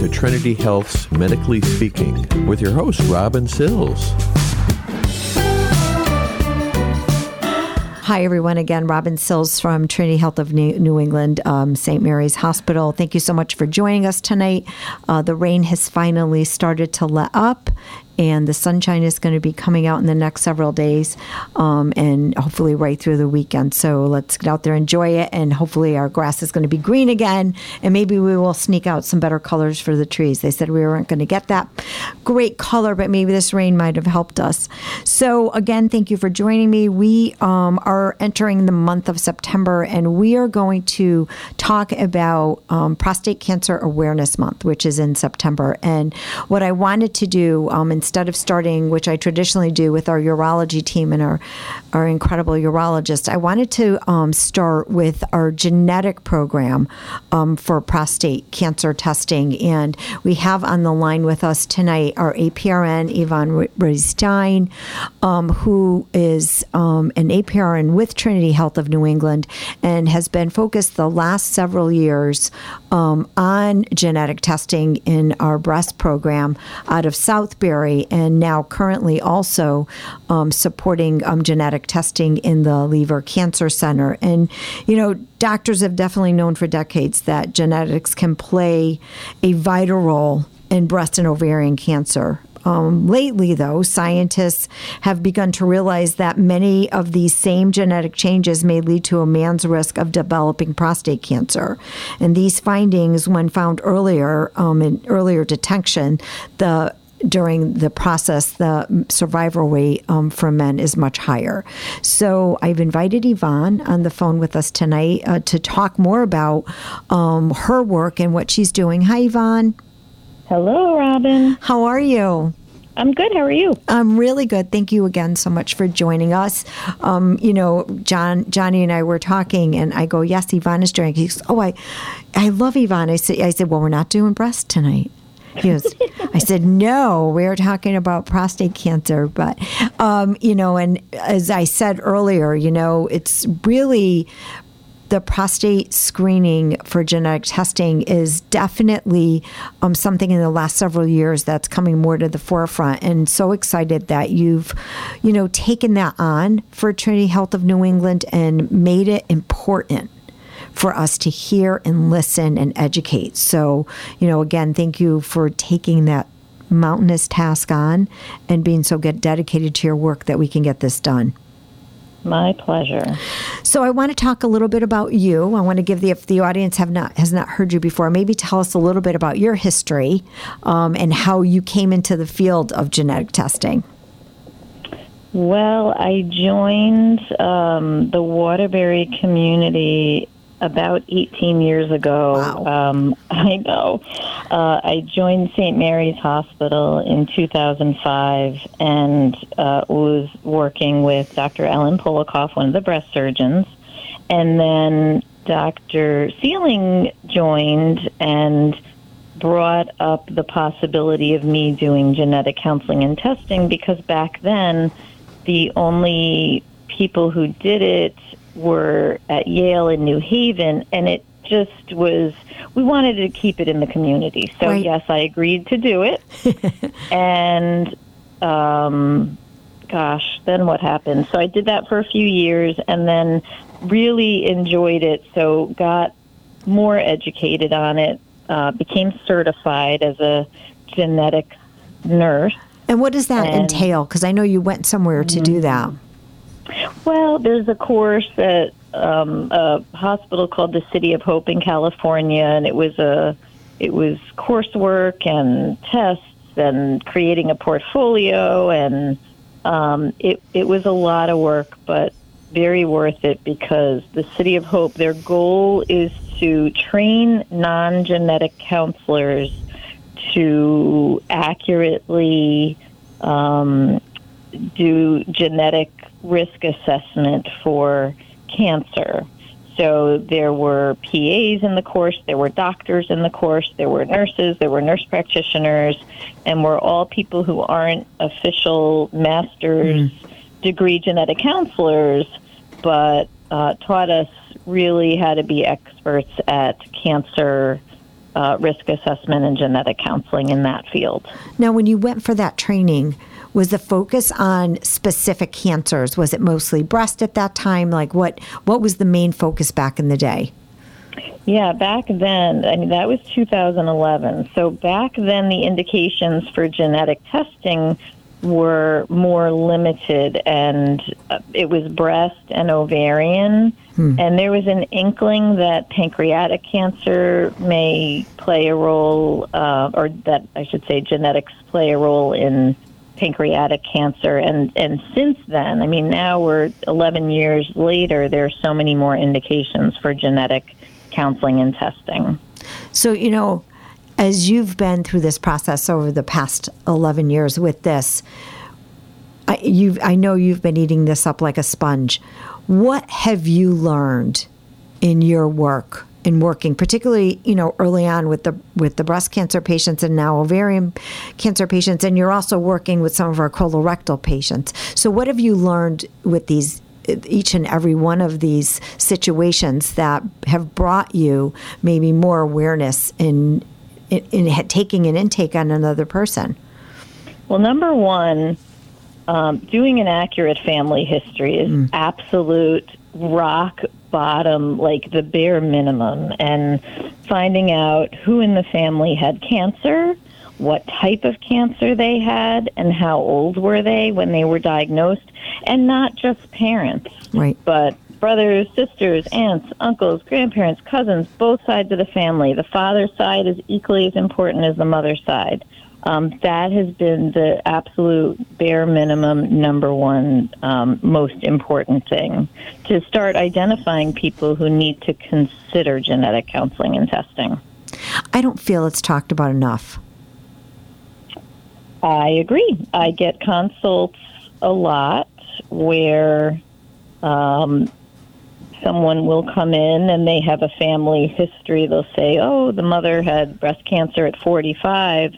to Trinity Health's Medically Speaking with your host, Robin Sills. Hi, everyone. Again, Robin Sills from Trinity Health of New England, um, St. Mary's Hospital. Thank you so much for joining us tonight. Uh, the rain has finally started to let up, and the sunshine is going to be coming out in the next several days um, and hopefully right through the weekend. So let's get out there, enjoy it, and hopefully our grass is going to be green again, and maybe we will sneak out some better colors for the trees. They said we weren't going to get that great color, but maybe this rain might have helped us. So, again, thank you for joining me. We um, are entering the month of September, and we are going to talk about um, Prostate Cancer Awareness Month, which is in September. And what I wanted to do, um, of starting, which I traditionally do with our urology team and our, our incredible urologist, I wanted to um, start with our genetic program um, for prostate cancer testing. And we have on the line with us tonight our APRN, Yvonne Stein, um, who is um, an APRN with Trinity Health of New England and has been focused the last several years um, on genetic testing in our breast program out of Southbury and now currently also um, supporting um, genetic testing in the Leever Cancer Center. And, you know, doctors have definitely known for decades that genetics can play a vital role in breast and ovarian cancer. Um, lately, though, scientists have begun to realize that many of these same genetic changes may lead to a man's risk of developing prostate cancer. And these findings, when found earlier um, in earlier detection, the during the process, the survival rate um, for men is much higher. So I've invited Yvonne on the phone with us tonight uh, to talk more about um, her work and what she's doing. Hi, Yvonne. Hello, Robin. How are you? I'm good. How are you? I'm really good. Thank you again so much for joining us. Um, you know, John, Johnny, and I were talking, and I go, "Yes, Yvonne is doing." He goes, "Oh, I, I love Yvonne." I said, "I said, well, we're not doing breast tonight." He goes, I said, no, we are talking about prostate cancer. But, um, you know, and as I said earlier, you know, it's really the prostate screening for genetic testing is definitely um, something in the last several years that's coming more to the forefront and so excited that you've you know taken that on for trinity health of new england and made it important for us to hear and listen and educate. So, you know, again, thank you for taking that mountainous task on and being so dedicated to your work that we can get this done. My pleasure. So I want to talk a little bit about you. I want to give the if the audience have not has not heard you before, maybe tell us a little bit about your history um, and how you came into the field of genetic testing. Well, I joined um, the Waterbury community about 18 years ago. Wow. Um, I know. Uh, I joined St. Mary's Hospital in 2005 and uh, was working with Dr. Ellen Polikoff, one of the breast surgeons. And then Dr. Sealing joined and brought up the possibility of me doing genetic counseling and testing because back then the only people who did it were at Yale in New Haven, and it just was we wanted to keep it in the community. So Right. yes, I agreed to do it. and um gosh, then what happened? So I did that for a few years and then really enjoyed it. So got more educated on it, uh, became certified as a genetic nurse. And what does that And- entail? Because I know you went somewhere to do that. Well, there's a course at um, a hospital called the City of Hope in California, and it was a it was coursework and tests and creating a portfolio, and um, it it was a lot of work, but very worth it because the City of Hope their goal is to train non-genetic counselors to accurately um, do genetic risk assessment for cancer. So there were PAs in the course, there were doctors in the course, there were nurses, there were nurse practitioners, and we're all people who aren't official master's degree genetic counselors, but uh, taught us really how to be experts at cancer uh, risk assessment and genetic counseling in that field. Now, when you went for that training, was the focus on specific cancers? Was it mostly breast at that time? Like what what was the main focus back in the day? Yeah, back then, I mean that was 2011. So back then the indications for genetic testing were more limited and uh, it was breast and ovarian hmm. and there was an inkling that pancreatic cancer may play a role uh, or that I should say genetics play a role in pancreatic cancer. And and since then I mean now we're 11 years later there are so many more indications for genetic counseling and testing. So you know as you've been through this process over the past 11 years with this I, you I know you've been eating this up like a sponge what have you learned in your work in working, particularly you know early on with the with the breast cancer patients and now ovarian cancer patients, and you're also working with some of our colorectal patients. So, what have you learned with these? Each and every one of these situations that have brought you maybe more awareness in, in, in taking an intake on another person. Well, number one, um, doing an accurate family history is mm. absolute rock bottom, like the bare minimum, and finding out who in the family had cancer, what type of cancer they had, and how old were they when they were diagnosed, and not just parents, right. but brothers, sisters, aunts, uncles, grandparents, cousins, both sides of the family. The father's side is equally as important as the mother's side. Um, that has been the absolute bare minimum, number one, um, most important thing to start identifying people who need to consider genetic counseling and testing. I don't feel it's talked about enough. I agree. I get consults a lot where um, someone will come in and they have a family history. They'll say, oh, the mother had breast cancer at 45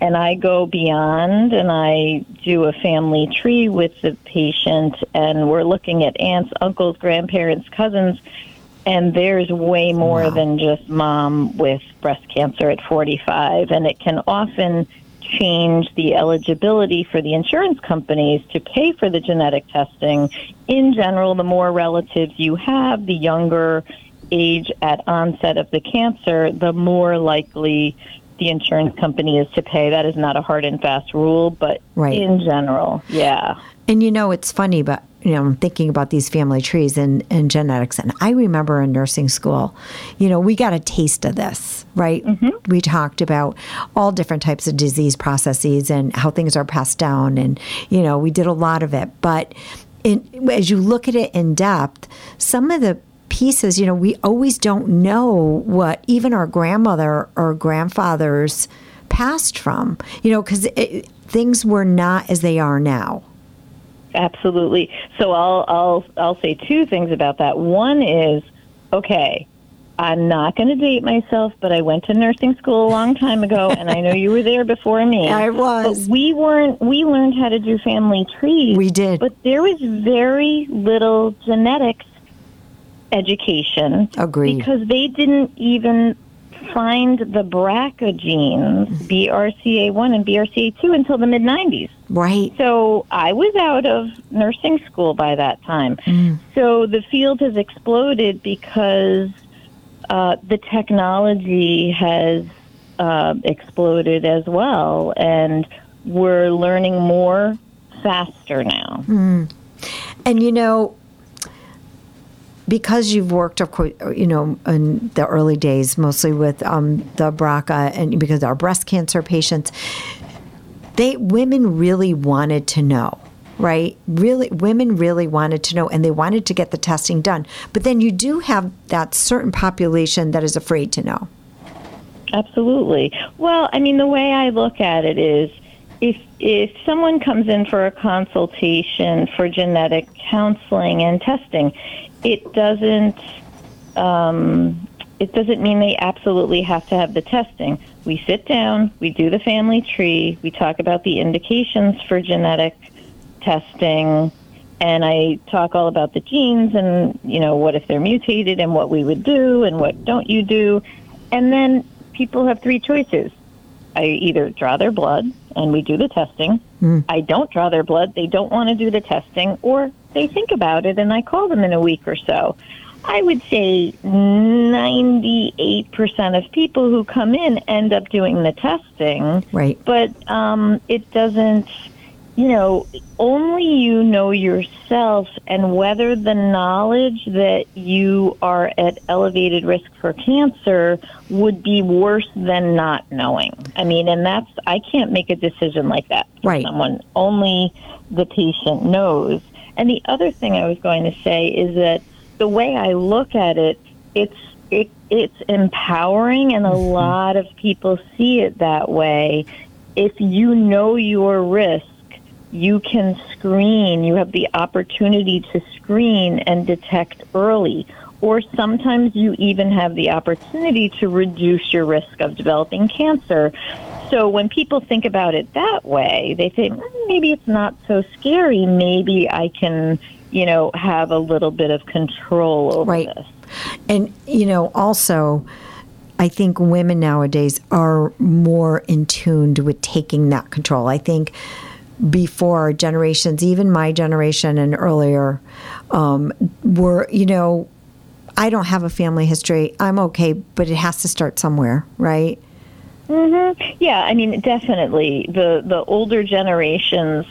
and I go beyond and I do a family tree with the patient, and we're looking at aunts, uncles, grandparents, cousins, and there's way more wow. than just mom with breast cancer at 45, and it can often change the eligibility for the insurance companies to pay for the genetic testing. In general, the more relatives you have, the younger age at onset of the cancer, the more likely the insurance company is to pay. That is not a hard and fast rule, but right. in general, yeah. And you know, it's funny, but you know, I'm thinking about these family trees and, and genetics. And I remember in nursing school, you know, we got a taste of this, right? Mm-hmm. We talked about all different types of disease processes and how things are passed down. And, you know, we did a lot of it. But in, as you look at it in depth, some of the pieces, you know, we always don't know what even our grandmother or grandfathers passed from, you know, because things were not as they are now. Absolutely. So I'll I'll I'll say two things about that. One is, okay, I'm not going to date myself, but I went to nursing school a long time ago, and I know you were there before me. I was. But we weren't. We learned how to do family trees. We did, but there was very little genetics education. Agreed. Because they didn't even find the BRCA genes, BRCA1 and BRCA2, until the mid 90s. Right. So I was out of nursing school by that time. Mm. So the field has exploded because uh, the technology has uh, exploded as well, and we're learning more faster now. Mm. And you know, because you've worked, of course, you know, in the early days, mostly with um, the BRCA, and because our breast cancer patients, they women really wanted to know right? Really, women really wanted to know and they wanted to get the testing done. But then you do have that certain population that is afraid to know. Absolutely. Well, I mean, the way I look at it is if if someone comes in for a consultation for genetic counseling and testing, it doesn't um, it doesn't mean they absolutely have to have the testing. We sit down, we do the family tree, we talk about the indications for genetic testing, and I talk all about the genes and you know what if they're mutated and what we would do and what don't you do, and then people have three choices. I either draw their blood and we do the testing. Mm. I don't draw their blood, they don't want to do the testing, or they think about it and I call them in a week or so. I would say 98% of people who come in end up doing the testing, Right. but um, it doesn't, you know, only you know yourself and whether the knowledge that you are at elevated risk for cancer would be worse than not knowing. I mean, and that's, I can't make a decision like that for Right. someone. Only the patient knows. And the other thing I was going to say is that the way I look at it, it's it, it's empowering, and a mm-hmm. lot of people see it that way. If you know your risk, you can screen. You have the opportunity to screen and detect early. Or sometimes you even have the opportunity to reduce your risk of developing cancer. So when people think about it that way, they think "Mm, maybe it's not so scary. Maybe I can, you know, have a little bit of control over Right. this. And, you know, also, I think women nowadays are more in tuned with taking that control. I think before generations, even my generation and earlier, um, were, you know, I don't have a family history. I'm okay, but it has to start somewhere, right? Mm-hmm. Yeah, I mean, definitely. The the older generations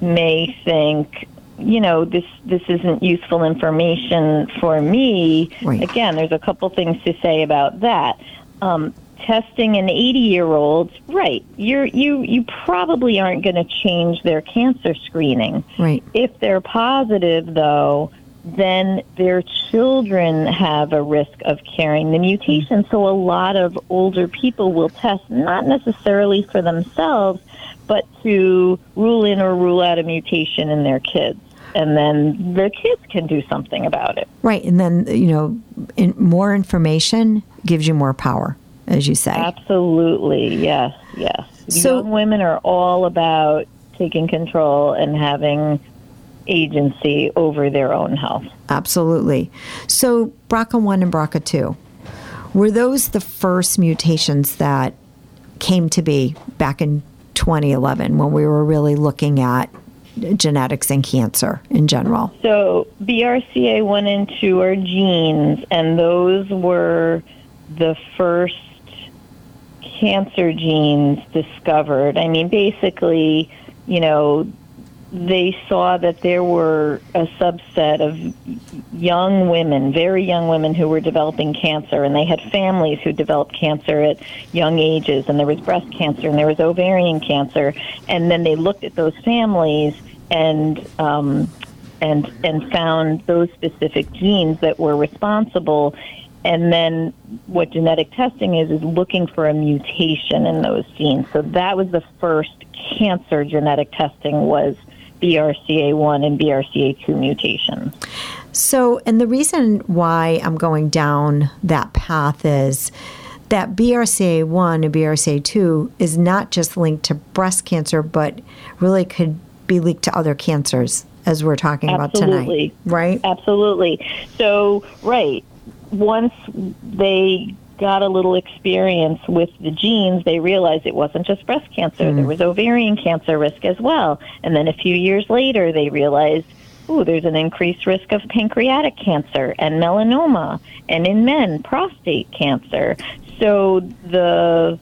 may think, you know, this this isn't useful information for me. Right. Again, there's a couple things to say about that. Um, testing an 80 year old, right? You're you you probably aren't going to change their cancer screening. Right. If they're positive, though, then their children have a risk of carrying the mutation. So a lot of older people will test not necessarily for themselves, but to rule in or rule out a mutation in their kids. And then their kids can do something about it. Right. And then, you know, in, more information gives you more power, as you say. Absolutely, yes, yes. So- Young women are all about taking control and having agency over their own health. Absolutely. So, BRCA1 and BRCA2, were those the first mutations that came to be back in 2011 when we were really looking at genetics and cancer in general? So BRCA1 and 2 are genes, and those were the first cancer genes discovered. I mean, basically, you know, they saw that there were a subset of young women, very young women who were developing cancer, and they had families who developed cancer at young ages, and there was breast cancer and there was ovarian cancer, and then they looked at those families and um, and and found those specific genes that were responsible. And then what genetic testing is is looking for a mutation in those genes. So that was the first cancer genetic testing was BRCA1 and BRCA2 mutations. So, and the reason why I'm going down that path is that BRCA1 and BRCA2 is not just linked to breast cancer, but really could be linked to other cancers, as we're talking about Absolutely. tonight. Right? Absolutely. So, right, once they got a little experience with the genes, they realized it wasn't just breast cancer, hmm. there was ovarian cancer risk as well. And then a few years later, they realized, ooh, there's an increased risk of pancreatic cancer and melanoma, and in men, prostate cancer. So the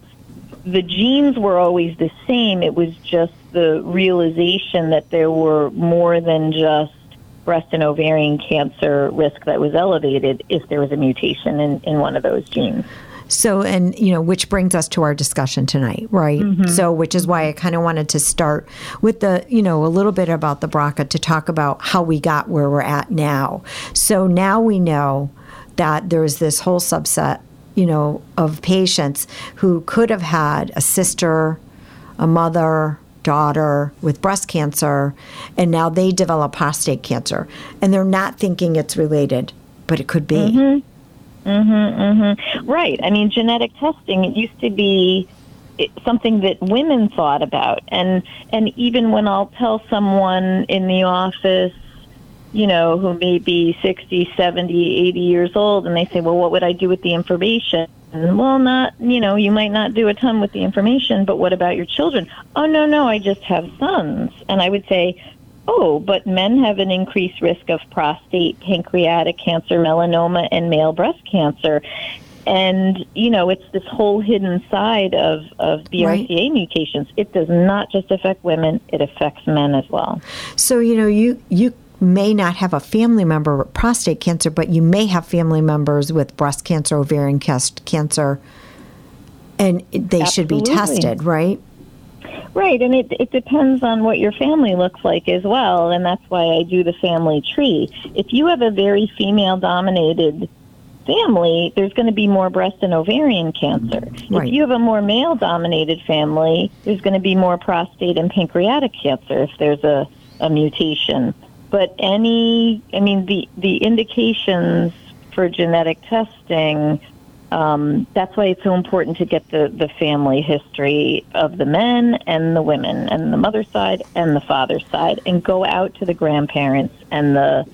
the genes were always the same. It was just the realization that there were more than just breast and ovarian cancer risk that was elevated if there was a mutation in, in one of those genes. So, and you know, which brings us to our discussion tonight, right? Mm-hmm. So, which is why I kind of wanted to start with the, you know, a little bit about the BRCA to talk about how we got where we're at now. So now we know that there's this whole subset, you know, of patients who could have had a sister, a mother, daughter with breast cancer, and now they develop prostate cancer, and they're not thinking it's related, but it could be. Mm hmm. Mm hmm. Right. I mean, genetic testing, it used to be something that women thought about. And, and even when I'll tell someone in the office, you know, who may be 60, 70, 80 years old, and they say, well, what would I do with the information? Uh, well, not, you know, you might not do a ton with the information, but what about your children? Oh, no, no, I just have sons. And I would say, oh, but men have an increased risk of prostate, pancreatic cancer, melanoma, and male breast cancer. And, you know, it's this whole hidden side of, of BRCA right. mutations. It does not just affect women, it affects men as well. So, you know, you, you may not have a family member with prostate cancer, but you may have family members with breast cancer, ovarian cancer, and they Absolutely. should be tested, right? Right, and it it depends on what your family looks like as well, and that's why I do the family tree. If you have a very female dominated family, there's going to be more breast and ovarian cancer. Right. If you have a more male dominated family, there's going to be more prostate and pancreatic cancer if there's a, a mutation. But any, I mean, the, the indications for genetic testing, um, that's why it's so important to get the, the family history of the men and the women, and the mother's side and the father's side, and go out to the grandparents and the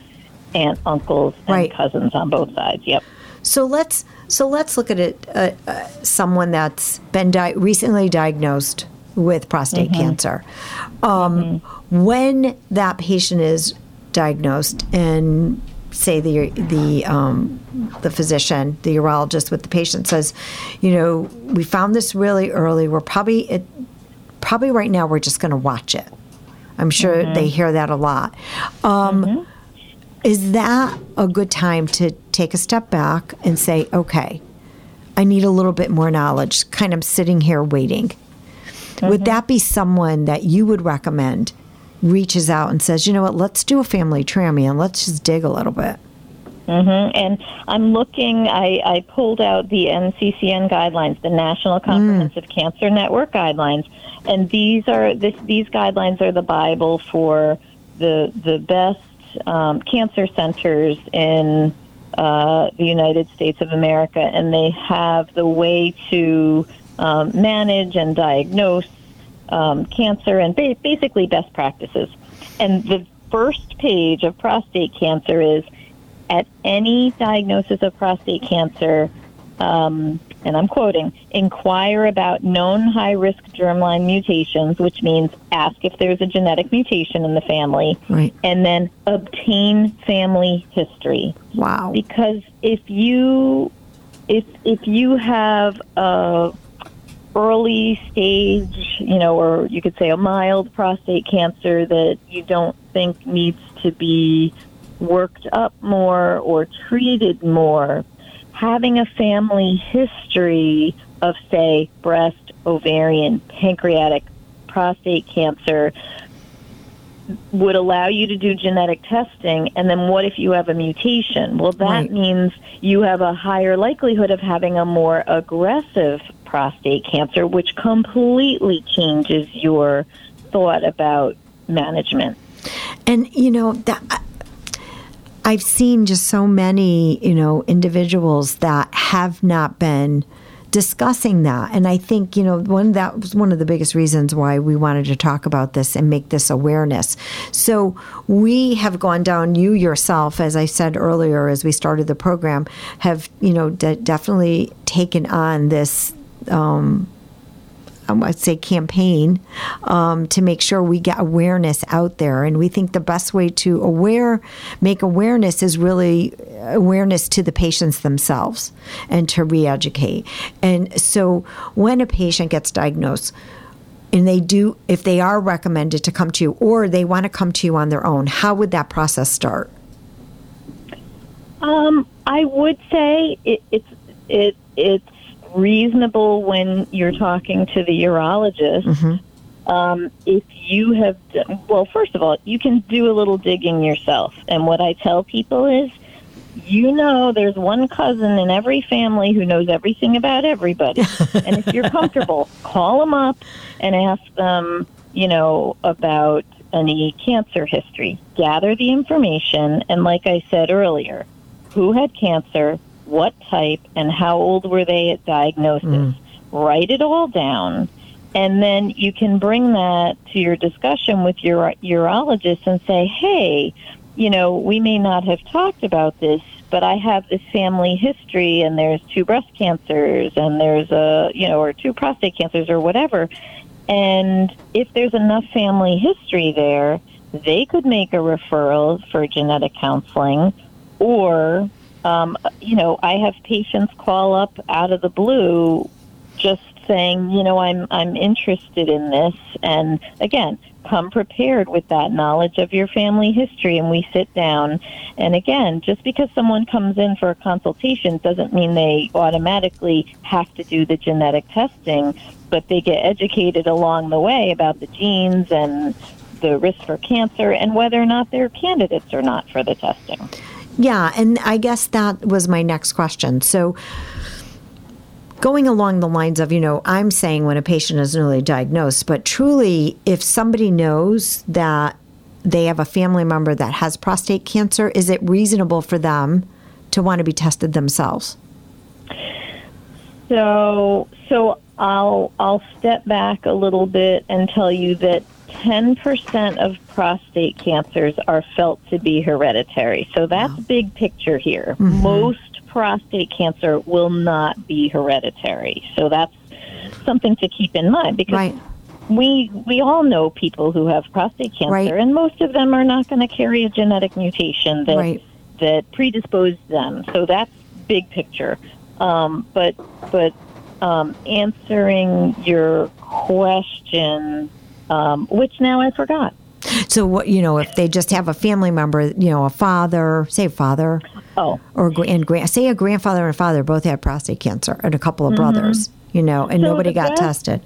aunt, uncles, and right. cousins on both sides. Yep. So let's so let's look at it. Uh, uh, someone that's been di- recently diagnosed with prostate mm-hmm. cancer. Um, mm-hmm. When that patient is diagnosed and say the the um, the physician, the urologist with the patient says, you know, we found this really early. We're probably it, probably right now we're just going to watch it. I'm sure mm-hmm. they hear that a lot. Um, mm-hmm. Is that a good time to take a step back and say, okay, I need a little bit more knowledge, kind of sitting here waiting? Mm-hmm. Would that be someone that you would recommend reaches out and says, you know what, let's do a family trammy and let's just dig a little bit? Mm-hmm. And I'm looking, I, I pulled out the NCCN guidelines, the National Comprehensive mm. Cancer Network guidelines, and these are this, these guidelines are the Bible for the the best um, cancer centers in uh, the United States of America, and they have the way to um, manage and diagnose um, cancer and ba- basically best practices. And the first page of prostate cancer is at any diagnosis of prostate cancer, um, and I'm quoting, inquire about known high risk germline mutations, which means ask if there's a genetic mutation in the family, right. and then obtain family history. Wow. Because if you if if you have a early stage, you know, or you could say a mild prostate cancer that you don't think needs to be worked up more or treated more, having a family history of, say, breast, ovarian, pancreatic, prostate cancer would allow you to do genetic testing. And then what if you have a mutation? Well, that right. means you have a higher likelihood of having a more aggressive prostate cancer, which completely changes your thought about management. And, you know, that I've seen just so many, you know, individuals that have not been discussing that. And I think, you know, one that was one of the biggest reasons why we wanted to talk about this and make this awareness. So we have gone down, you yourself, as I said earlier, as we started the program, have, you know, de- definitely taken on this um, I'd say campaign um, to make sure we get awareness out there. And we think the best way to aware, make awareness is really awareness to the patients themselves and to re-educate. And so when a patient gets diagnosed, and they do, if they are recommended to come to you, or they want to come to you on their own, how would that process start? Um, I would say it, it's it it's reasonable when you're talking to the urologist. Mm-hmm. Um, if you have, done, well, first of all, you can do a little digging yourself. And what I tell people is, you know, there's one cousin in every family who knows everything about everybody. and if you're comfortable, call them up and ask them, you know, about any cancer history. Gather the information. And like I said earlier, who had cancer, what type, and how old were they at diagnosis. Mm. Write it all down, and then you can bring that to your discussion with your urologist and say, hey, you know, we may not have talked about this, but I have this family history and there's two breast cancers and there's a, you know, or two prostate cancers or whatever. And if there's enough family history there, they could make a referral for genetic counseling or um, you know, I have patients call up out of the blue just saying, you know, I'm I'm interested in this. And again, come prepared with that knowledge of your family history. And we sit down. And again, just because someone comes in for a consultation doesn't mean they automatically have to do the genetic testing, but they get educated along the way about the genes and the risk for cancer and whether or not they're candidates or not for the testing. Yeah, and I guess that was my next question. So, going along the lines of, you know, I'm saying when a patient is newly diagnosed, but truly, if somebody knows that they have a family member that has prostate cancer, is it reasonable for them to want to be tested themselves? So, so I'll I'll step back a little bit and tell you that 10% of prostate cancers are felt to be hereditary. So that's wow. big picture here. Mm-hmm. Most prostate cancer will not be hereditary. So that's something to keep in mind because right. we we all know people who have prostate cancer right. and most of them are not going to carry a genetic mutation that right. that predisposed them. So that's big picture. Um, but but um, answering your question um, which now I forgot. So what you know, if they just have a family member, you know, a father, say father, oh, or and grand, say a grandfather and father both had prostate cancer, and a couple of mm-hmm. brothers, you know, and so nobody got best, tested.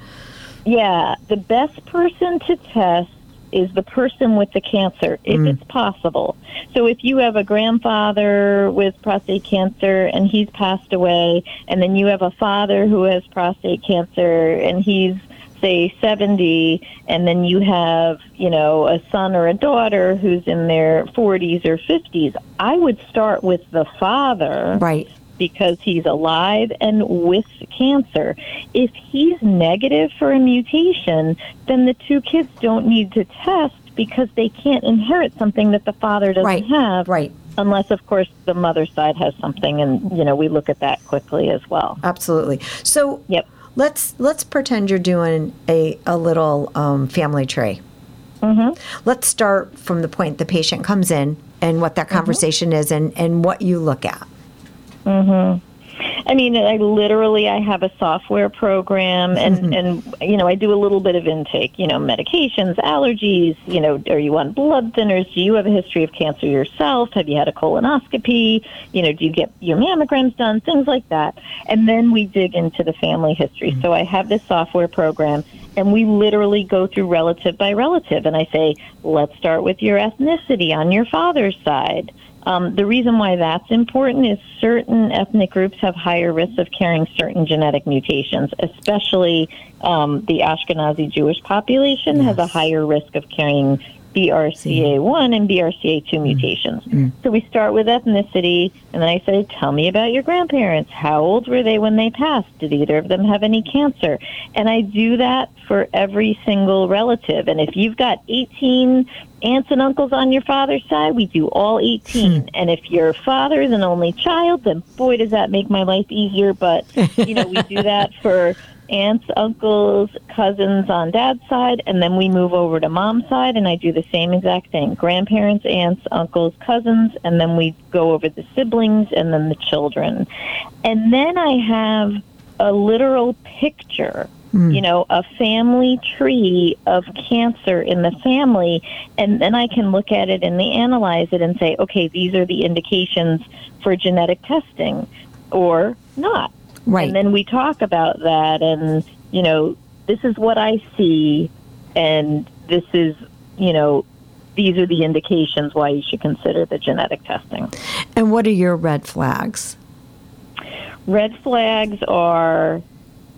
Yeah, the best person to test is the person with the cancer, if mm. it's possible. So if you have a grandfather with prostate cancer and he's passed away, and then you have a father who has prostate cancer and he's say 70 and then you have you know a son or a daughter who's in their 40s or 50s i would start with the father right. because he's alive and with cancer. If he's negative for a mutation then the two kids don't need to test because they can't inherit something that the father doesn't right. have right. unless of course the mother side has something and you know we look at that quickly as well. Absolutely. So yep let's let's pretend you're doing a a little um, family tree. Mm-hmm. Let's start from the point the patient comes in and what that mm-hmm. conversation mm-hmm. is and and what you look at. Mm-hmm. I mean, I literally I have a software program, and mm-hmm. and you know I do a little bit of intake. You know, medications, allergies. You know, are you on blood thinners? Do you have a history of cancer yourself? Have you had a colonoscopy? You know, do you get your mammograms done? Things like that, and then we dig into the family history. Mm-hmm. So I have this software program, and we literally go through relative by relative, and I say, let's start with your ethnicity on your father's side. Um, the reason why that's important is certain ethnic groups have higher risks of carrying certain genetic mutations, especially um, the Ashkenazi Jewish population yes. has a higher risk of carrying BRCA1 and BRCA2 mm. mutations. Mm. So we start with ethnicity, and then I say, Tell me about your grandparents. How old were they when they passed? Did either of them have any cancer? And I do that for every single relative. And if you've got 18 aunts and uncles on your father's side, we do all 18. Hmm. And if your father is an only child, then boy, does that make my life easier. But, you know, we do that for aunts, uncles, cousins on dad's side, and then we move over to mom's side, and I do the same exact thing grandparents, aunts, uncles, cousins, and then we go over the siblings and then the children. And then I have a literal picture. Mm. You know, a family tree of cancer in the family, and then I can look at it and analyze it and say, okay, these are the indications for genetic testing or not. Right. And then we talk about that and, you know, this is what I see and this is, you know, these are the indications why you should consider the genetic testing. And what are your red flags? Red flags are,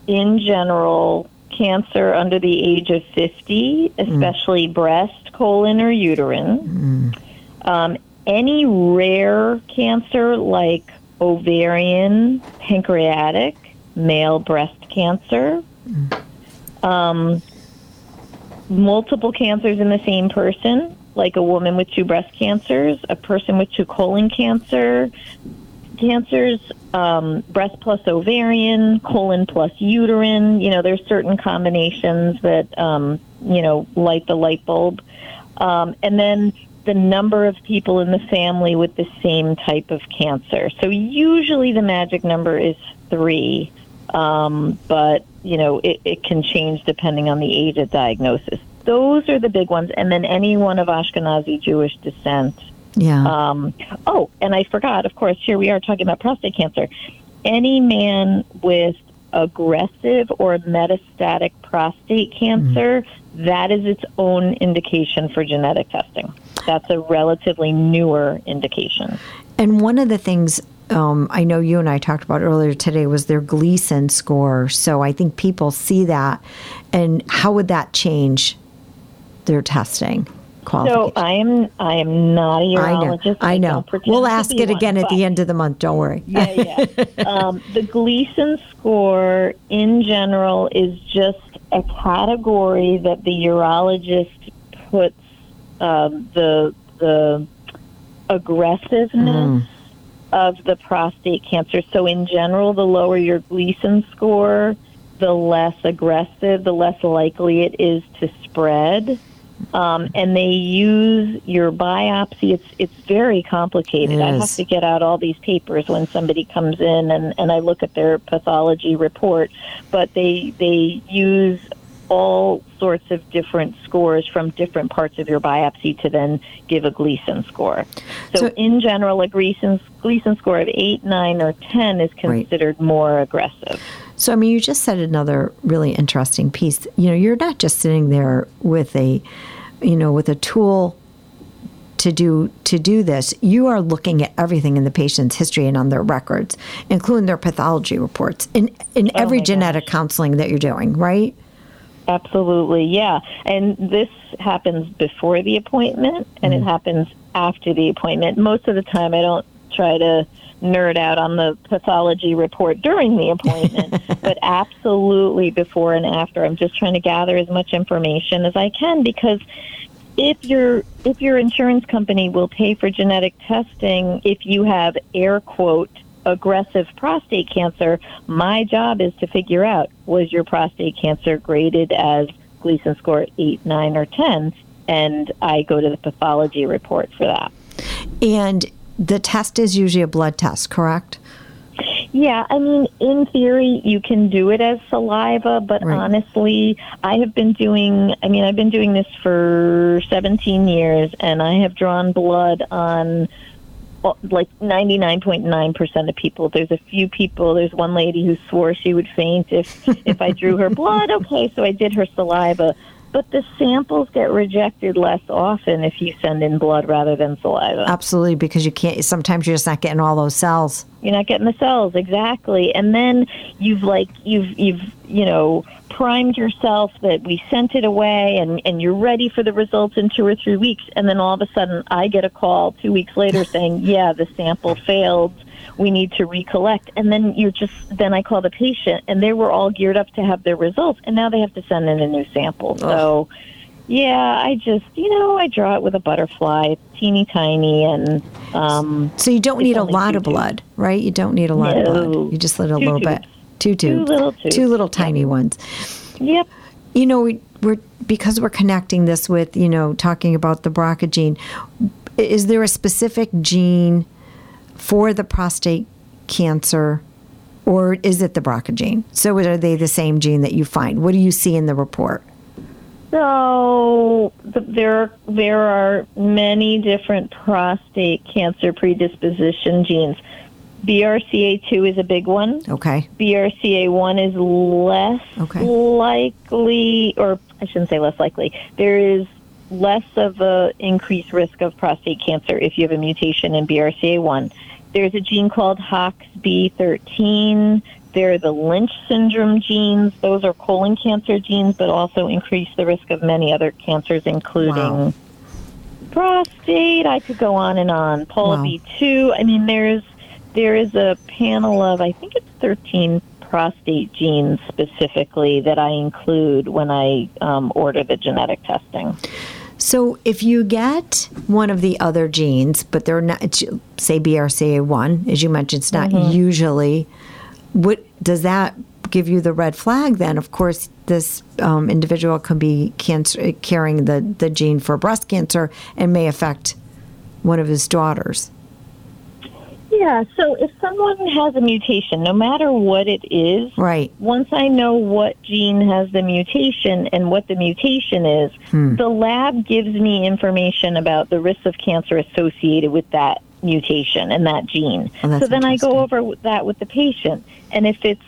in general, cancer under the age of 50, especially mm. breast, colon, or uterine. Mm. Um, any rare cancer like ovarian, pancreatic, male breast cancer, um, multiple cancers in the same person, like a woman with two breast cancers, a person with two colon cancer, cancers, um, breast plus ovarian, colon plus uterine. You know, there's certain combinations that um, you know light the light bulb, um, and then the number of people in the family with the same type of cancer. So usually the magic number is three, um, but you know it, it can change depending on the age of diagnosis. Those are the big ones, and then anyone of Ashkenazi Jewish descent. Yeah. Um, oh, and I forgot, of course, here we are talking about prostate cancer. Any man with aggressive or metastatic prostate cancer, that is its own indication for genetic testing. That's a relatively newer indication. And one of the things um, I know you and I talked about earlier today was their Gleason score. So I think people see that. And how would that change their testing? So I am I am not a urologist. I know. I know. We'll ask it one, again at the end of the month. Don't worry. Yeah, yeah. um, the Gleason score in general is just a category that the urologist puts um, the the aggressiveness mm. of the prostate cancer. So in general, the lower your Gleason score, the less aggressive, the less likely it is to spread. Um, and they use your biopsy. It's it's very complicated. I have to get out all these papers when somebody comes in, and, and I look at their pathology report. But they they use all sorts of different scores from different parts of your biopsy to then give a Gleason score. So, so in general, a Gleason Gleason score of eight, nine, or ten is considered right. more aggressive. So, I mean, you just said another really interesting piece. You know, you're not just sitting there with a, you know, with a tool to do to do this. You are looking at everything in the patient's history and on their records, including their pathology reports in in oh every genetic gosh. counseling that you're doing, right? Absolutely, yeah. And this happens before the appointment, and mm-hmm. it happens after the appointment. Most of the time, I don't try to nerd out on the pathology report during the appointment, but absolutely before and after. I'm just trying to gather as much information as I can because if your if your insurance company will pay for genetic testing if you have air quote aggressive prostate cancer, my job is to figure out was your prostate cancer graded as Gleason score 8, 9 or 10 and I go to the pathology report for that. And the test is usually a blood test, correct? Yeah, I mean, in theory, you can do it as saliva, but right. honestly, I have been doing, I mean, I've been doing this for 17 years, and I have drawn blood on like 99.9% of people. There's a few people, there's one lady who swore she would faint if, if I drew her blood. Okay, so I did her saliva but the samples get rejected less often if you send in blood rather than saliva. Absolutely, because you can't. Sometimes you're just not getting all those cells. You're not getting the cells exactly, and then you've like you've you've you know primed yourself that we sent it away and and you're ready for the results in two or three weeks, and then all of a sudden I get a call two weeks later saying, yeah, the sample failed we need to recollect. And then you just, then I call the patient and they were all geared up to have their results and now they have to send in a new sample. So, yeah, I just, you know, I draw it with a butterfly. Teeny tiny and. Um, so you don't need a lot of blood, right? You don't need a lot no. of blood. You just need a little tubes. bit. Two tubes. Two little tubes. Two little tiny yep. ones. Yep. You know, we, we're because we're connecting this with you know talking about the BRCA gene. Is there a specific gene for the prostate cancer, or is it the BRCA gene? So are they the same gene that you find? What do you see in the report? So there, there are many different prostate cancer predisposition genes. BRCA2 is a big one. Okay. BRCA1 is less okay. likely, or I shouldn't say less likely. There is less of a increased risk of prostate cancer if you have a mutation in BRCA1. There's a gene called HOXB13. There are the Lynch syndrome genes. Those are colon cancer genes, but also increase the risk of many other cancers, including wow. prostate. I could go on and on. PALB2. I mean, there's there is a panel of I think it's 13 prostate genes specifically that I include when I um, order the genetic testing. So if you get one of the other genes, but they're not, say BRCA1, as you mentioned, it's not Mm-hmm. usually. What does that give you the red flag? Then, of course, this um, individual can be cancer carrying the the gene for breast cancer and may affect one of his daughters. Yeah, so if someone has a mutation, no matter what it is, Right. once I know what gene has the mutation and what the mutation is, Hmm. the lab gives me information about the risks of cancer associated with that mutation and that gene. Oh, so then I go over that with the patient. And if it's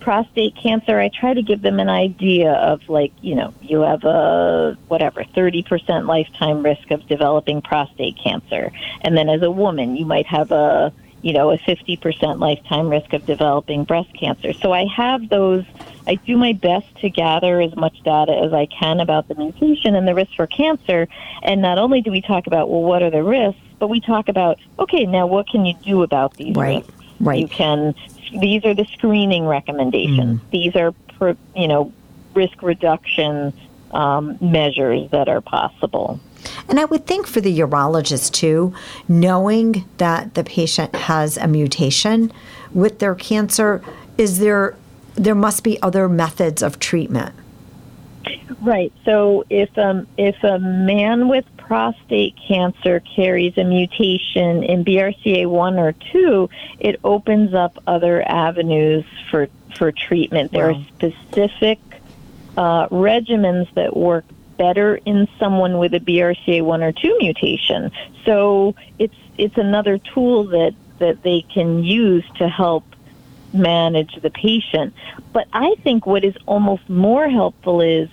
prostate cancer, I try to give them an idea of like, you know, you have a whatever, 30% lifetime risk of developing prostate cancer. And then as a woman, you might have a, you know, a 50% lifetime risk of developing breast cancer. So I have those I do my best to gather as much data as I can about the mutation and the risk for cancer. And not only do we talk about, well, what are the risks, but we talk about, okay, now what can you do about these Right, risks? right. You can, these are the screening recommendations. These are, per, you know, risk reduction um, measures that are possible. And I would think for the urologist too, knowing that the patient has a mutation with their cancer, is there there must be other methods of treatment. Right. So if um if a man with prostate cancer carries a mutation in BRCA1 or 2, it opens up other avenues for for treatment. There Wow. are specific uh, regimens that work better in someone with a BRCA1 or 2 mutation. So it's it's another tool that that they can use to help manage the patient. But I think what is almost more helpful is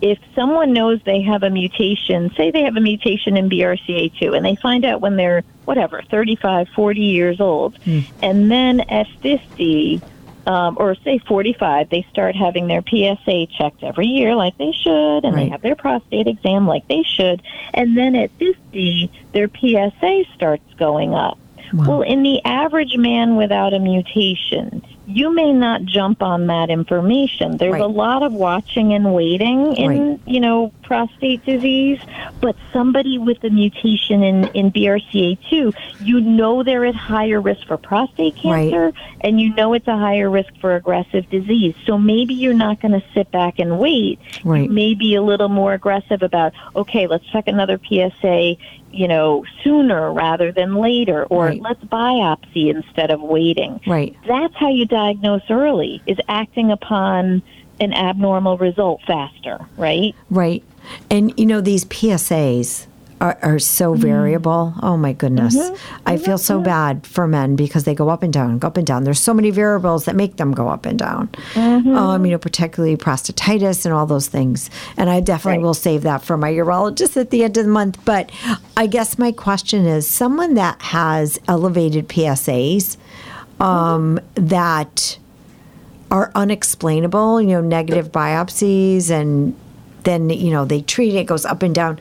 if someone knows they have a mutation, say they have a mutation in BRCA2, and they find out when they're, whatever, 35, 40 years old, hmm. and then at 50, um, or say 45, they start having their PSA checked every year like they should, and Right. they have their prostate exam like they should, and then at 50, their PSA starts going up. Well, in the average man without a mutation, you may not jump on that information. There's Right. a lot of watching and waiting in, Right. you know, prostate disease, but somebody with a mutation in, in BRCA2, you know they're at higher risk for prostate Right. cancer and you know it's a higher risk for aggressive disease. So maybe you're not going to sit back and wait. Right. You may be a little more aggressive about, okay, let's check another PSA, you know, sooner rather than later, or Right. let's biopsy instead of waiting. Right. That's how you diagnose early, is acting upon an abnormal result faster, right? Right. And you know, these PSAs are, are so mm-hmm. variable. Oh my goodness. Mm-hmm. I mm-hmm. feel so bad for men because they go up and down, go up and down. There's so many variables that make them go up and down. Um, you know, particularly prostatitis and all those things. And I definitely Right. will save that for my urologist at the end of the month. But I guess my question is someone that has elevated PSAs um, that are unexplainable, you know, negative biopsies and then, you know, they treat it, it goes up and down.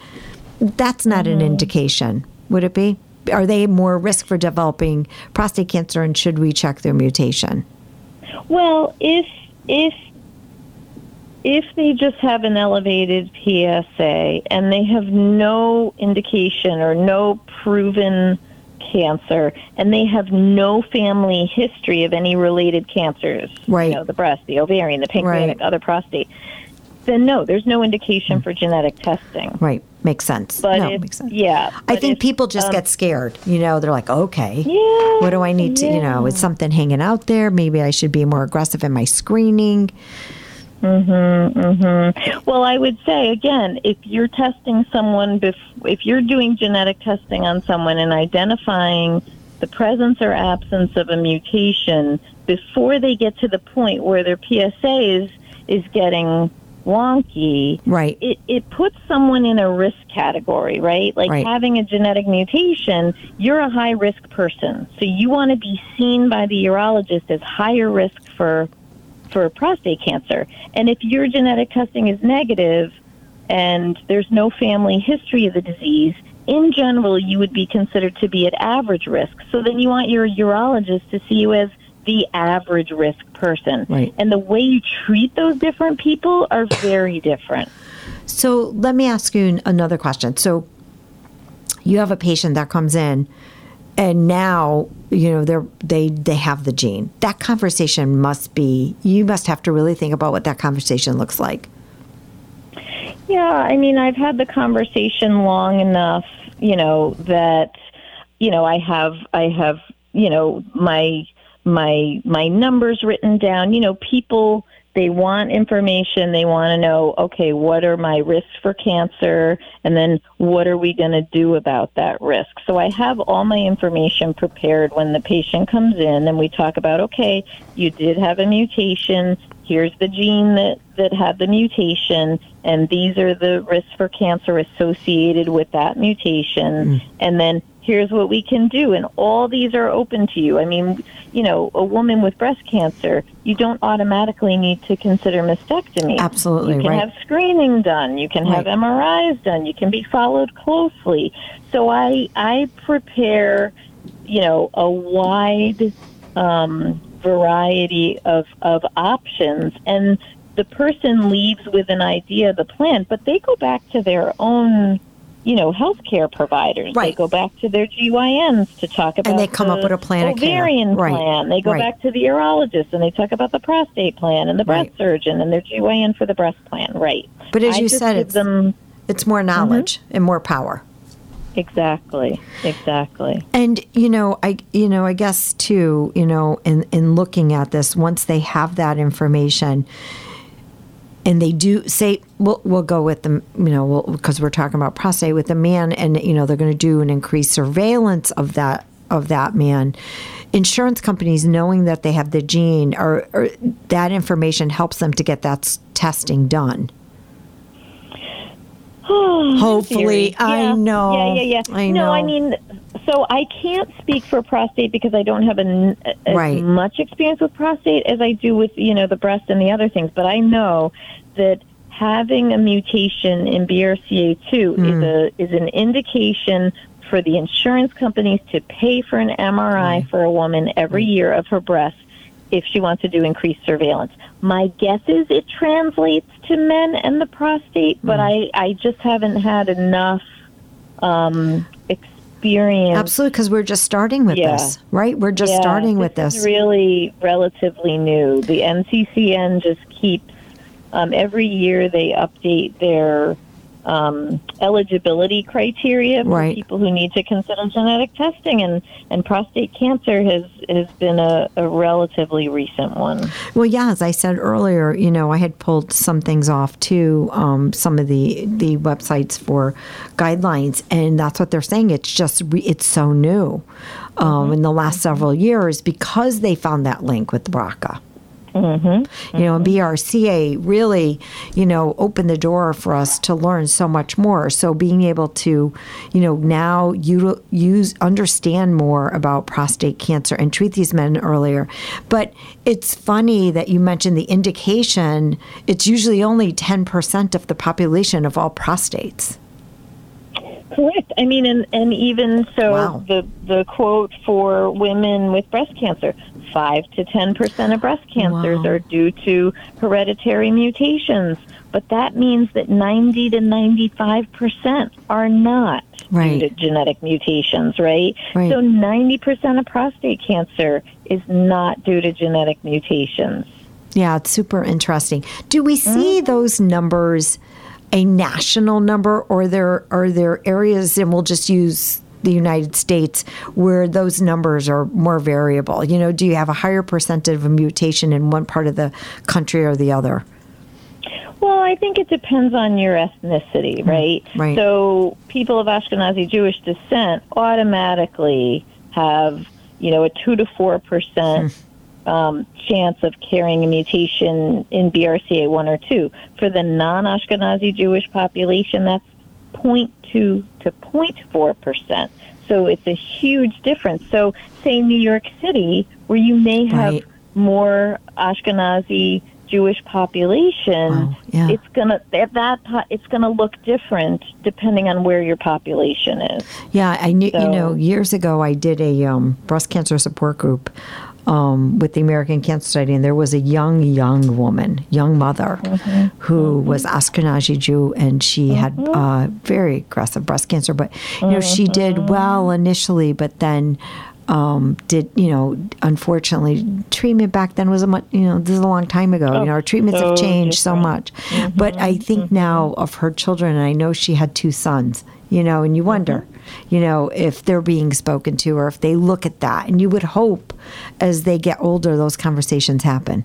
That's not an mm-hmm. indication, would it be? Are they more risk for developing prostate cancer and should we check their mutation? Well, if if if they just have an elevated PSA and they have no indication or no proven cancer and they have no family history of any related cancers, Right. you know, the breast, the ovarian, the pancreatic, Right. other prostate, then no, there's no indication mm. for genetic testing. Right. Makes sense. But no, if, makes sense. yeah, I think if, people just um, get scared. You know, they're like, okay, Yeah, what do I need to, you know, is something hanging out there? Maybe I should be more aggressive in my screening. Mm-hmm, mm-hmm. Well, I would say again, if you're testing someone, bef- if you're doing genetic testing on someone and identifying the presence or absence of a mutation before they get to the point where their PSA is is getting wonky, Right. it, it puts someone in a risk category, right? Like Right. having a genetic mutation, you're a high risk person. So you want to be seen by the urologist as higher risk for for prostate cancer. And if your genetic testing is negative and there's no family history of the disease, in general you would be considered to be at average risk. So then you want your urologist to see you as the average risk person. Right. And the way you treat those different people are very different. So let me ask you another question. So you have a patient that comes in and now you know they're they they have the gene that conversation must be you must have to really think about what that conversation looks like yeah i mean i've had the conversation long enough you know that you know i have i have you know my my my numbers written down you know people they want information. They want to know, okay, what are my risks for cancer? And then what are we going to do about that risk? So I have all my information prepared when the patient comes in and we talk about, okay, you did have a mutation. Here's the gene that, that had the mutation, and these are the risks for cancer associated with that mutation. Mm. And then here's what we can do. And all these are open to you. I mean you know a woman with breast cancer you don't automatically need to consider mastectomy. Absolutely you can right. have screening done. You can right. have mris done. You can be followed closely. So i i prepare you know a wide um, variety of of options. And the person leaves with an idea of the plan but they go back to their own you know, healthcare providers. Right. They go back to their GYNs to talk about and they come the up with a plan ovarian of care. plan. They go right. back to the urologist and they talk about the prostate plan and the breast right. surgeon and their GYN for the breast plan. Right. But as I you said, it's them, it's more knowledge mm-hmm. and more power. Exactly. Exactly. And you know, I you know, I guess too, you know, in in looking at this, once they have that information, and they do say we'll, we'll go with them you know because we'll, we're talking about prostate with the man and you know they're going to do an increased surveillance of that of that man insurance companies knowing that they have the gene or, or that information helps them to get that testing done hopefully yeah. i know yeah yeah yeah I no know. i mean so I can't speak for prostate because I don't have a, as right. much experience with prostate as I do with you know the breast and the other things. But I know that having a mutation in BRCA2 mm. is a is an indication for the insurance companies to pay for an MRI right. for a woman every year of her breast if she wants to do increased surveillance. My guess is it translates to men and the prostate, mm. but I I just haven't had enough um, experience. Absolutely, because we're just starting with yeah. this, right? We're just yeah, starting with this. this. really relatively new. The NCCN just keeps um, every year they update their um, eligibility criteria for right. people who need to consider genetic testing, and, and prostate cancer has has been a, a, relatively recent one. Well, yeah, as I said earlier, you know, I had pulled some things off too, um, some of the the websites for guidelines, and that's what they're saying. It's just re- it's so new um, mm-hmm. in the last several years because they found that link with BRCA. Mm-hmm. You know, and BRCA really, you know, opened the door for us to learn so much more. So being able to, you know, now you use understand more about prostate cancer and treat these men earlier. But it's funny that you mentioned the indication. It's usually only ten percent of the population of all prostates. Correct. I mean, and, and even so, wow. the the quote for women with breast cancer: five to ten percent of breast cancers wow. are due to hereditary mutations. But that means that ninety to ninety-five percent are not right. due to genetic mutations. Right. right. So ninety percent of prostate cancer is not due to genetic mutations. Yeah, it's super interesting. Do we see mm-hmm. those numbers? A national number, or there are there areas, and we'll just use the United States where those numbers are more variable? You know, do you have a higher percentage of a mutation in one part of the country or the other? Well, I think it depends on your ethnicity, mm, right? Right. So people of Ashkenazi Jewish descent automatically have, you know, a two to four percent hmm um, chance of carrying a mutation in BRCA1 or 2. For the non Ashkenazi Jewish population, that's 0.2 to 0.4 percent. So it's a huge difference. So, say New York City, where you may have right. more Ashkenazi Jewish population, Wow, yeah. it's gonna at that it's gonna look different depending on where your population is. Yeah, I knew. you know, years ago, I did a um, breast cancer support group um, with the American Cancer Society, and there was a young, young woman, young mother, who was Ashkenazi Jew, and she had uh, very aggressive breast cancer. But you know, she did well initially, but then. Um, did you know? Unfortunately, treatment back then was a much. You know, this is a long time ago. you oh. know, our treatments have oh, so changed so different. much. Mm-hmm. But I think mm-hmm. now of her children, and I know she had two sons. You know, and you mm-hmm. wonder, you know, if they're being spoken to or if they look at that. And you would hope as they get older, those conversations happen.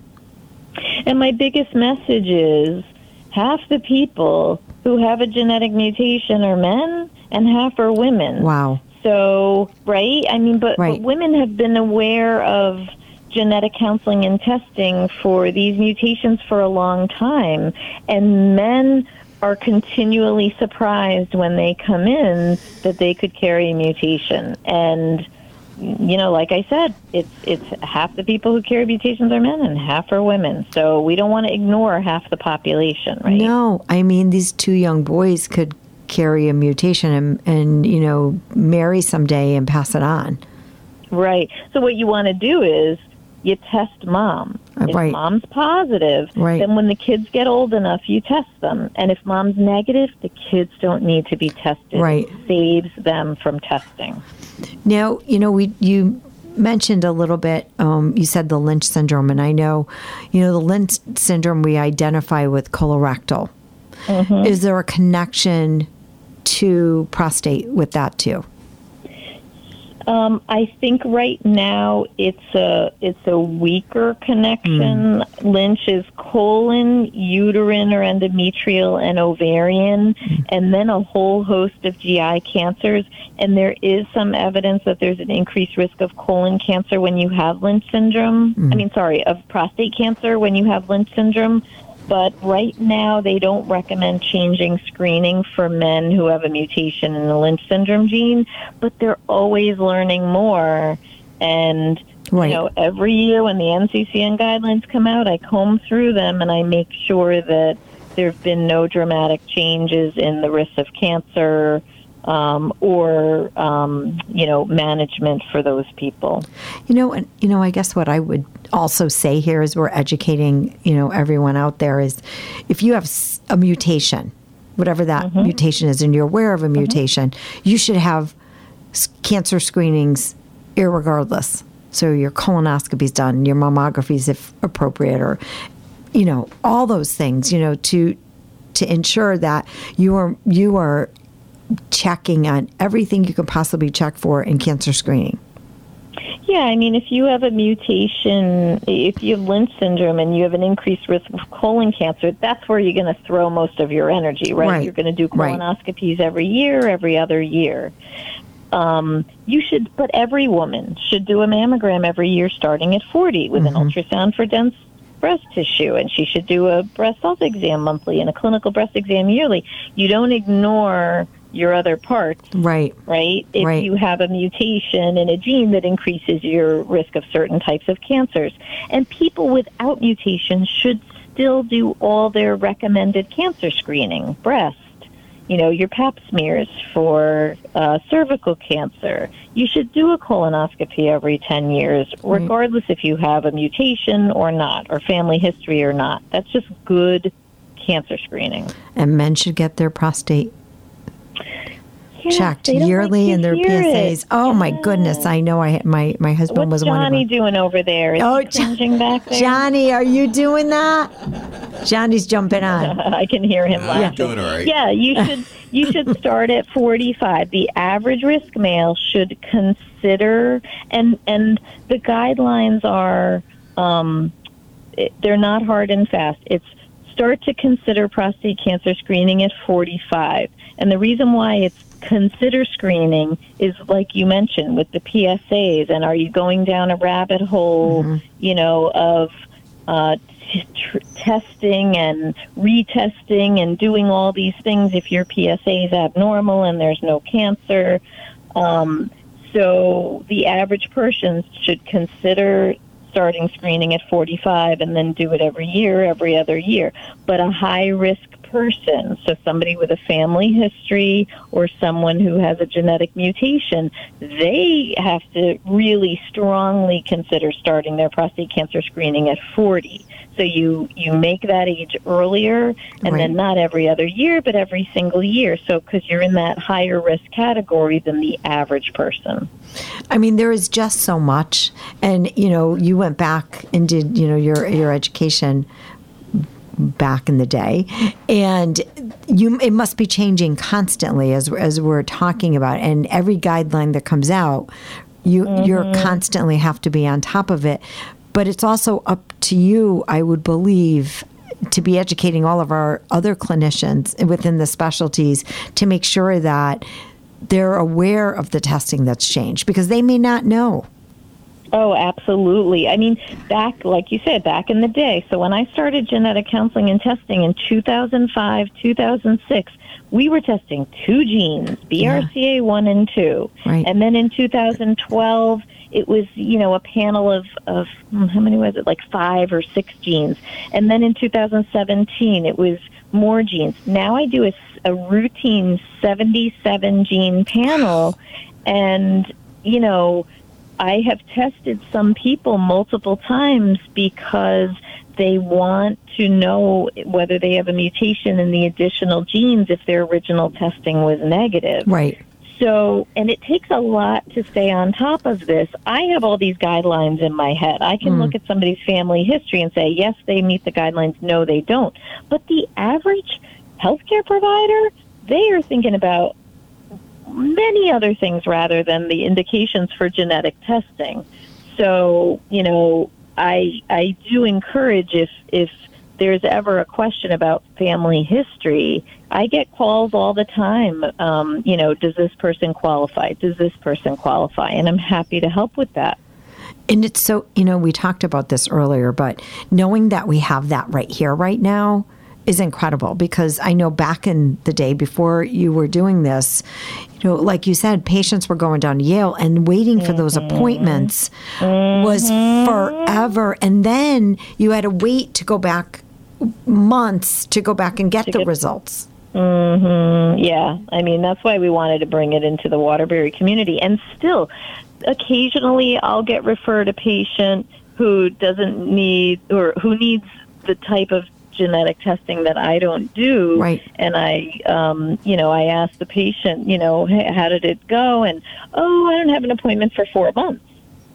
And my biggest message is half the people who have a genetic mutation are men and half are women. Wow. So, right? I mean, but, Right. but women have been aware of genetic counseling and testing for these mutations for a long time. And men are continually surprised when they come in that they could carry a mutation. And, you know, like I said, it's, it's half the people who carry mutations are men and half are women. So we don't want to ignore half the population, right? No, I mean, these two young boys could carry a mutation and, and you know, marry someday and pass it on. Right. So what you want to do is you test mom. If right. mom's positive, Right. then when the kids get old enough, you test them. And if mom's negative, the kids don't need to be tested. Right. It saves them from testing. Now, you know, we you mentioned a little bit. Um, you said the Lynch syndrome, and I know, you know, the Lynch syndrome we identify with colorectal. Is there a connection to prostate with that too? Um, I think right now it's a it's a weaker connection. Hmm. Lynch is colon, uterine or endometrial, and ovarian, hmm. and then a whole host of GI cancers. And there is some evidence that there's an increased risk of colon cancer when you have Lynch syndrome. I hmm. mean, sorry, of prostate cancer when you have Lynch syndrome. But right now, they don't recommend changing screening for men who have a mutation in the Lynch syndrome gene. But they're always learning more. And, Right. you know, every year when the NCCN guidelines come out, I comb through them and I make sure that there have been no dramatic changes in the risk of cancer um, or, um, you know, management for those people. You know, and you know, I guess what I would also say here is we're educating, you know, everyone out there is if you have a mutation, whatever that mutation is, and you're aware of a mutation, you should have cancer screenings irregardless. So your colonoscopy's done, your mammography's if appropriate, or you know, all those things, you know, to to ensure that you are you are checking on everything you can possibly check for in cancer screening. Yeah, I mean, if you have a mutation, if you have Lynch syndrome and you have an increased risk of colon cancer, that's where you're going to throw most of your energy, right? Right. You're going to do Right. colonoscopies every year, every other year. Um, you should, but every woman should do a mammogram every year starting at 40 with an ultrasound for dense breast tissue, and she should do a breast self exam monthly and a clinical breast exam yearly. You don't ignore your other parts Right. right? If Right. you have a mutation in a gene that increases your risk of certain types of cancers. And people without mutations should still do all their recommended cancer screening, breast, you know, your pap smears for uh, cervical cancer. You should do a colonoscopy every 10 years, regardless if you have a mutation or not, or family history or not. That's just good cancer screening. And men should get their prostate Yeah, checked they don't like yearly to in their PSAs. it. Oh my goodness! I know. I my my husband What's was one of Johnny them. doing over there? Is Oh, he cringing back there? Johnny, are you doing that? Johnny's jumping on. I can hear him I'm laughing. doing all right. Yeah, you should you should start at 45. The average risk male should consider and and the guidelines are um, it- they're not hard and fast. It's start to consider prostate cancer screening at 45. And the reason why it's consider screening is like you mentioned with the PSAs and are you going down a rabbit hole, you know, of uh, t- tr- testing and retesting and doing all these things if your PSA is abnormal and there's no cancer. Um, so the average person should consider starting screening at 45 and then do it every year, every other year. But a high risk person, so somebody with a family history or someone who has a genetic mutation, they have to really strongly consider starting their prostate cancer screening at 40. So you you make that age earlier, and Right. then not every other year, but every single year. So because you're in that higher risk category than the average person. I mean, there is just so much, and you know, you went back and did you know your your education back in the day, and you it must be changing constantly as as we're talking about, and every guideline that comes out, you you're mm-hmm. constantly have to be on top of it, but it's also up to you, I would believe. To be educating all of our other clinicians within the specialties to make sure that they're aware of the testing that's changed because they may not know. Oh, absolutely. I mean, back, like you said, back in the day. So when I started genetic counseling and testing in 2005, 2006, we were testing two genes, BRCA1 and 2. Right. And then in 2012, it was, you know, a panel of, of hmm, how many was it? Like five or six genes. And then in 2017, it was more genes. Now I do a, a routine 77 gene panel. And, you know, I have tested some people multiple times because they want to know whether they have a mutation in the additional genes if their original testing was negative. Right. So, and it takes a lot to stay on top of this. I have all these guidelines in my head. I can hmm. look at somebody's family history and say, yes, they meet the guidelines. No, they don't. But the average healthcare provider, they are thinking about many other things rather than the indications for genetic testing. So, you know, I I do encourage if if there's ever a question about family history, I get calls all the time. Um, you know, does this person qualify? Does this person qualify? And I'm happy to help with that. And it's so, you know, we talked about this earlier, but knowing that we have that right here, right now, is incredible because I know back in the day before you were doing this, you know, like you said, patients were going down to Yale and waiting for those mm-hmm. appointments was mm-hmm. forever. And then you had to wait to go back months to go back and get the get- results. Mm-hmm. Yeah, I mean that's why we wanted to bring it into the Waterbury community. And still, occasionally I'll get referred a patient who doesn't need or who needs the type of genetic testing that I don't do. Right. And I, um, you know, I ask the patient, you know, hey, how did it go? And oh, I don't have an appointment for four months.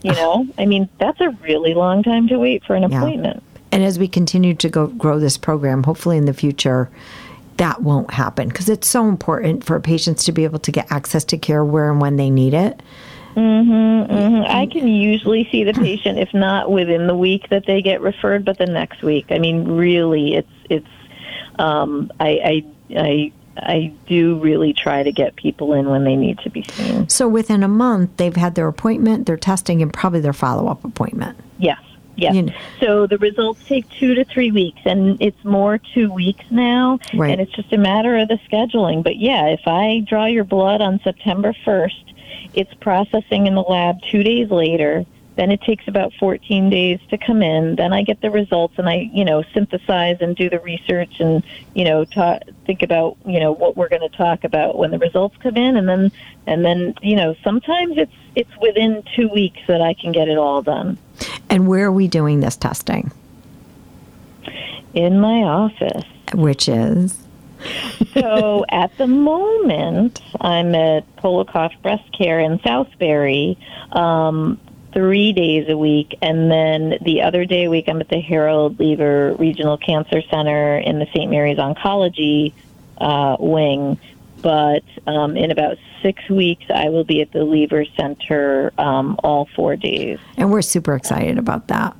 You know, I mean that's a really long time to wait for an Yeah. appointment. And as we continue to go grow this program, hopefully in the future, that won't happen because it's so important for patients to be able to get access to care where and when they need it. I can usually see the patient, if not within the week that they get referred, but the next week. I mean, really, it's it's. Um, I, I I I do really try to get people in when they need to be seen. So within a month, they've had their appointment, their testing, and probably their follow up appointment. Yes. Yes. You know- So the results take two to three weeks, and it's more two weeks now. Right. And it's just a matter of the scheduling. But yeah, if I draw your blood on September 1st, it's processing in the lab two days later. Then it takes about 14 days to come in. Then I get the results and I, you know, synthesize and do the research and, you know, ta- think about, you know, what we're going to talk about when the results come in. And then, and then, you know, sometimes it's, it's within two weeks that I can get it all done. And where are we doing this testing? in my office. Which is So at the moment, I'm at Polakoff Breast Care in Southbury, um, three days a week, and then the other day a week I'm at the Harold Leever Regional Cancer Center in the St. Mary's Oncology uh, wing. But um, in about six weeks, I will be at the Leever Center um, all four days. and we're super excited about that.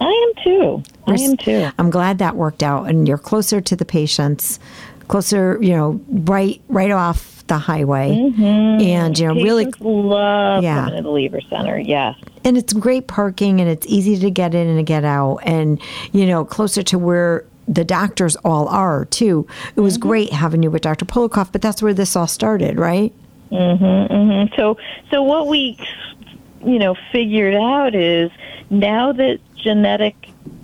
I am too. I am too. I'm glad that worked out and you're closer to the patients, closer, you know, right right off the highway. Mm-hmm. And you know, really love Yeah. coming to the Leever Center. Yes. and it's great parking and it's easy to get in and to get out and you know closer to where the doctors all are too it was mm-hmm. great having you with dr polakoff but that's where this all started right mm-hmm, So, so what we, you know, figured out is, now that genetic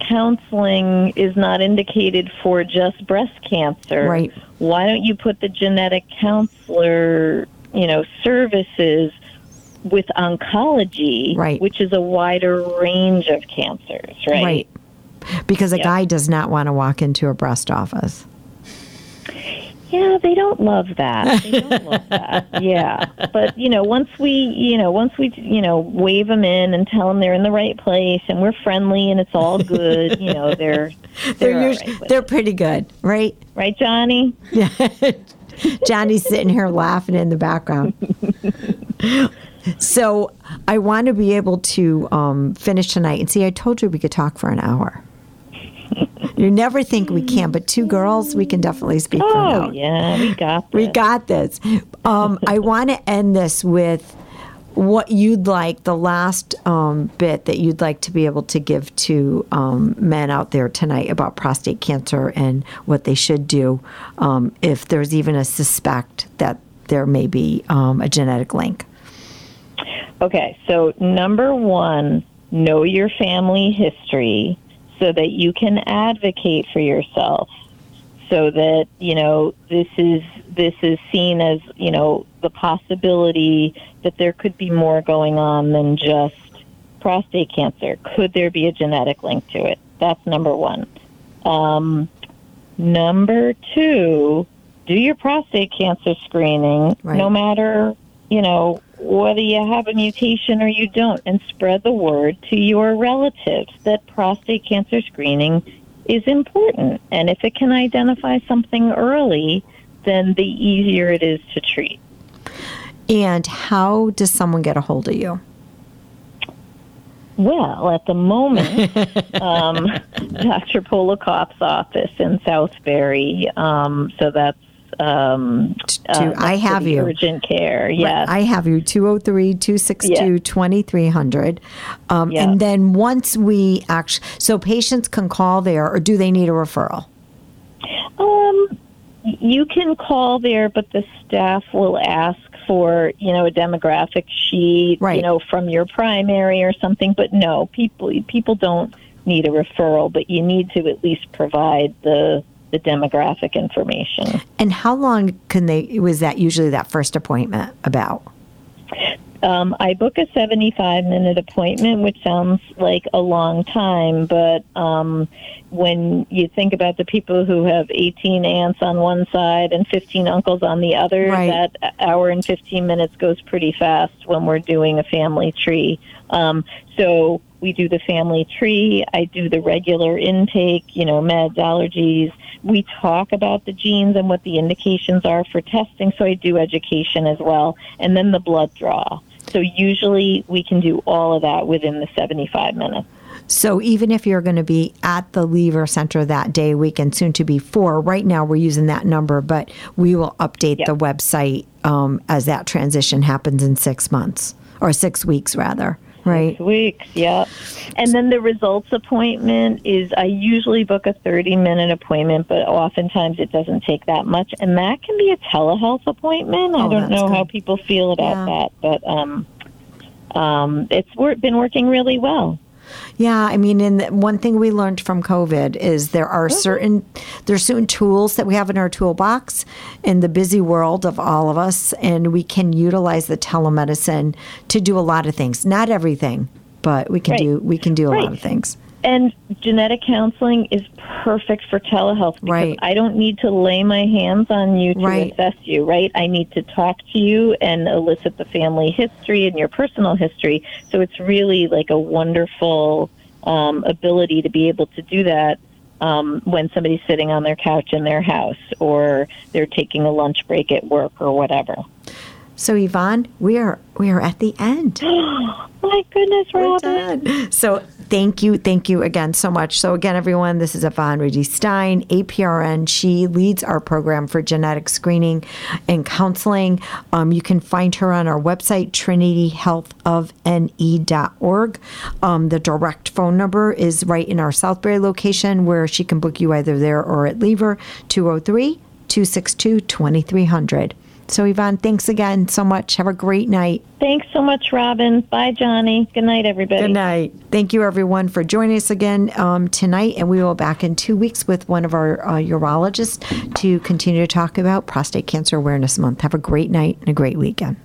counseling is not indicated for just breast cancer, Right. why don't you put the genetic counselor, you know, services with oncology, Right. which is a wider range of cancers, right? Right. Because a Yeah. guy does not want to walk into a breast office. Yeah, they don't love that. They don't love that. Yeah, but you know, once we, you know, once we, you know, wave them in and tell them they're in the right place and we're friendly and it's all good, you know, they're they're, They're usually, right they're pretty good, right? right, Johnny. Yeah, Johnny's sitting here laughing in the background. so I want to be able to um, finish tonight. And see, I told you we could talk for an hour. You never think we can, but two girls, we can definitely speak for an Oh yeah, we got this. We got this. Um, I want to end this with what you'd like, the last um, bit that you'd like to be able to give to um, men out there tonight about prostate cancer and what they should do um, if there's even a suspect that there may be um, a genetic link. Okay, so number one, know your family history so that you can advocate for yourself. So that you know this is this is seen as you know the possibility that there could be more going on than just prostate cancer. Could there be a genetic link to it? That's number one. Um, number two, do your prostate cancer screening, Right. no matter you know whether you have a mutation or you don't, and spread the word to your relatives that prostate cancer screening is important. And if it can identify something early, then the easier it is to treat. And how does someone get a hold of you? Well, at the moment, um, Dr. Polakoff's office in Southbury. Um, so that's um, To- I have you. Urgent care. Yes. I have you 203 262 2300. Um, Yeah. And then once we actually, so patients can call there, or do they need a referral? Um, you can call there, but the staff will ask for you know a demographic sheet, Right. you know, from your primary or something. But no, people people don't need a referral, but you need to at least provide the the demographic information. And how long can they, was that usually that first appointment about? Um, I book a 75 minute appointment, which sounds like a long time, but um, when you think about the people who have 18 aunts on one side and 15 uncles on the other, Right. that hour and 15 minutes goes pretty fast when we're doing a family tree. Um, so we do the family tree. I do the regular intake, you know, meds, allergies. We talk about the genes and what the indications are for testing. So I do education as well. And then the blood draw. So usually we can do all of that within the 75 minutes. So even if you're going to be at the Leever Center that day, week, and soon to be four, right now we're using that number, but we will update Yep. the website um, as that transition happens in six months or six weeks rather, right? Weeks, yeah. And then the results appointment is I usually book a 30 minute appointment, but oftentimes it doesn't take that much. And that can be a telehealth appointment. I Oh, don't that's know how people feel about Yeah. that, but um, um, it's wor- been working really well. Yeah, I mean, and one thing we learned from COVID is there are mm-hmm. certain there's certain tools that we have in our toolbox in the busy world of all of us, and we can utilize the telemedicine to do a lot of things. Not everything, but we can Right. do we can do a lot of things. And genetic counseling is perfect for telehealth because Right. I don't need to lay my hands on you to Right. assess you, right? I need to talk to you and elicit the family history and your personal history. So it's really like a wonderful um, ability to be able to do that um, when somebody's sitting on their couch in their house or they're taking a lunch break at work or whatever. So Yvonne, we are we are at the end. My goodness, We're done. So thank you, thank you again so much. So again, everyone, this is Yvonne Rudy Stein, APRN. She leads our program for genetic screening and counseling. Um, you can find her on our website, trinityhealthofne.org. Um, the direct phone number is right in our Southbury location where she can book you either there or at Leever, 203 262 2300. So, Yvonne, thanks again so much. Have a great night. Thanks so much, Robin. Bye, Johnny. Good night, everybody. Good night. Thank you, everyone, for joining us again um, tonight. And we will be back in two weeks with one of our uh, urologists to continue to talk about Prostate Cancer Awareness Month. Have a great night and a great weekend.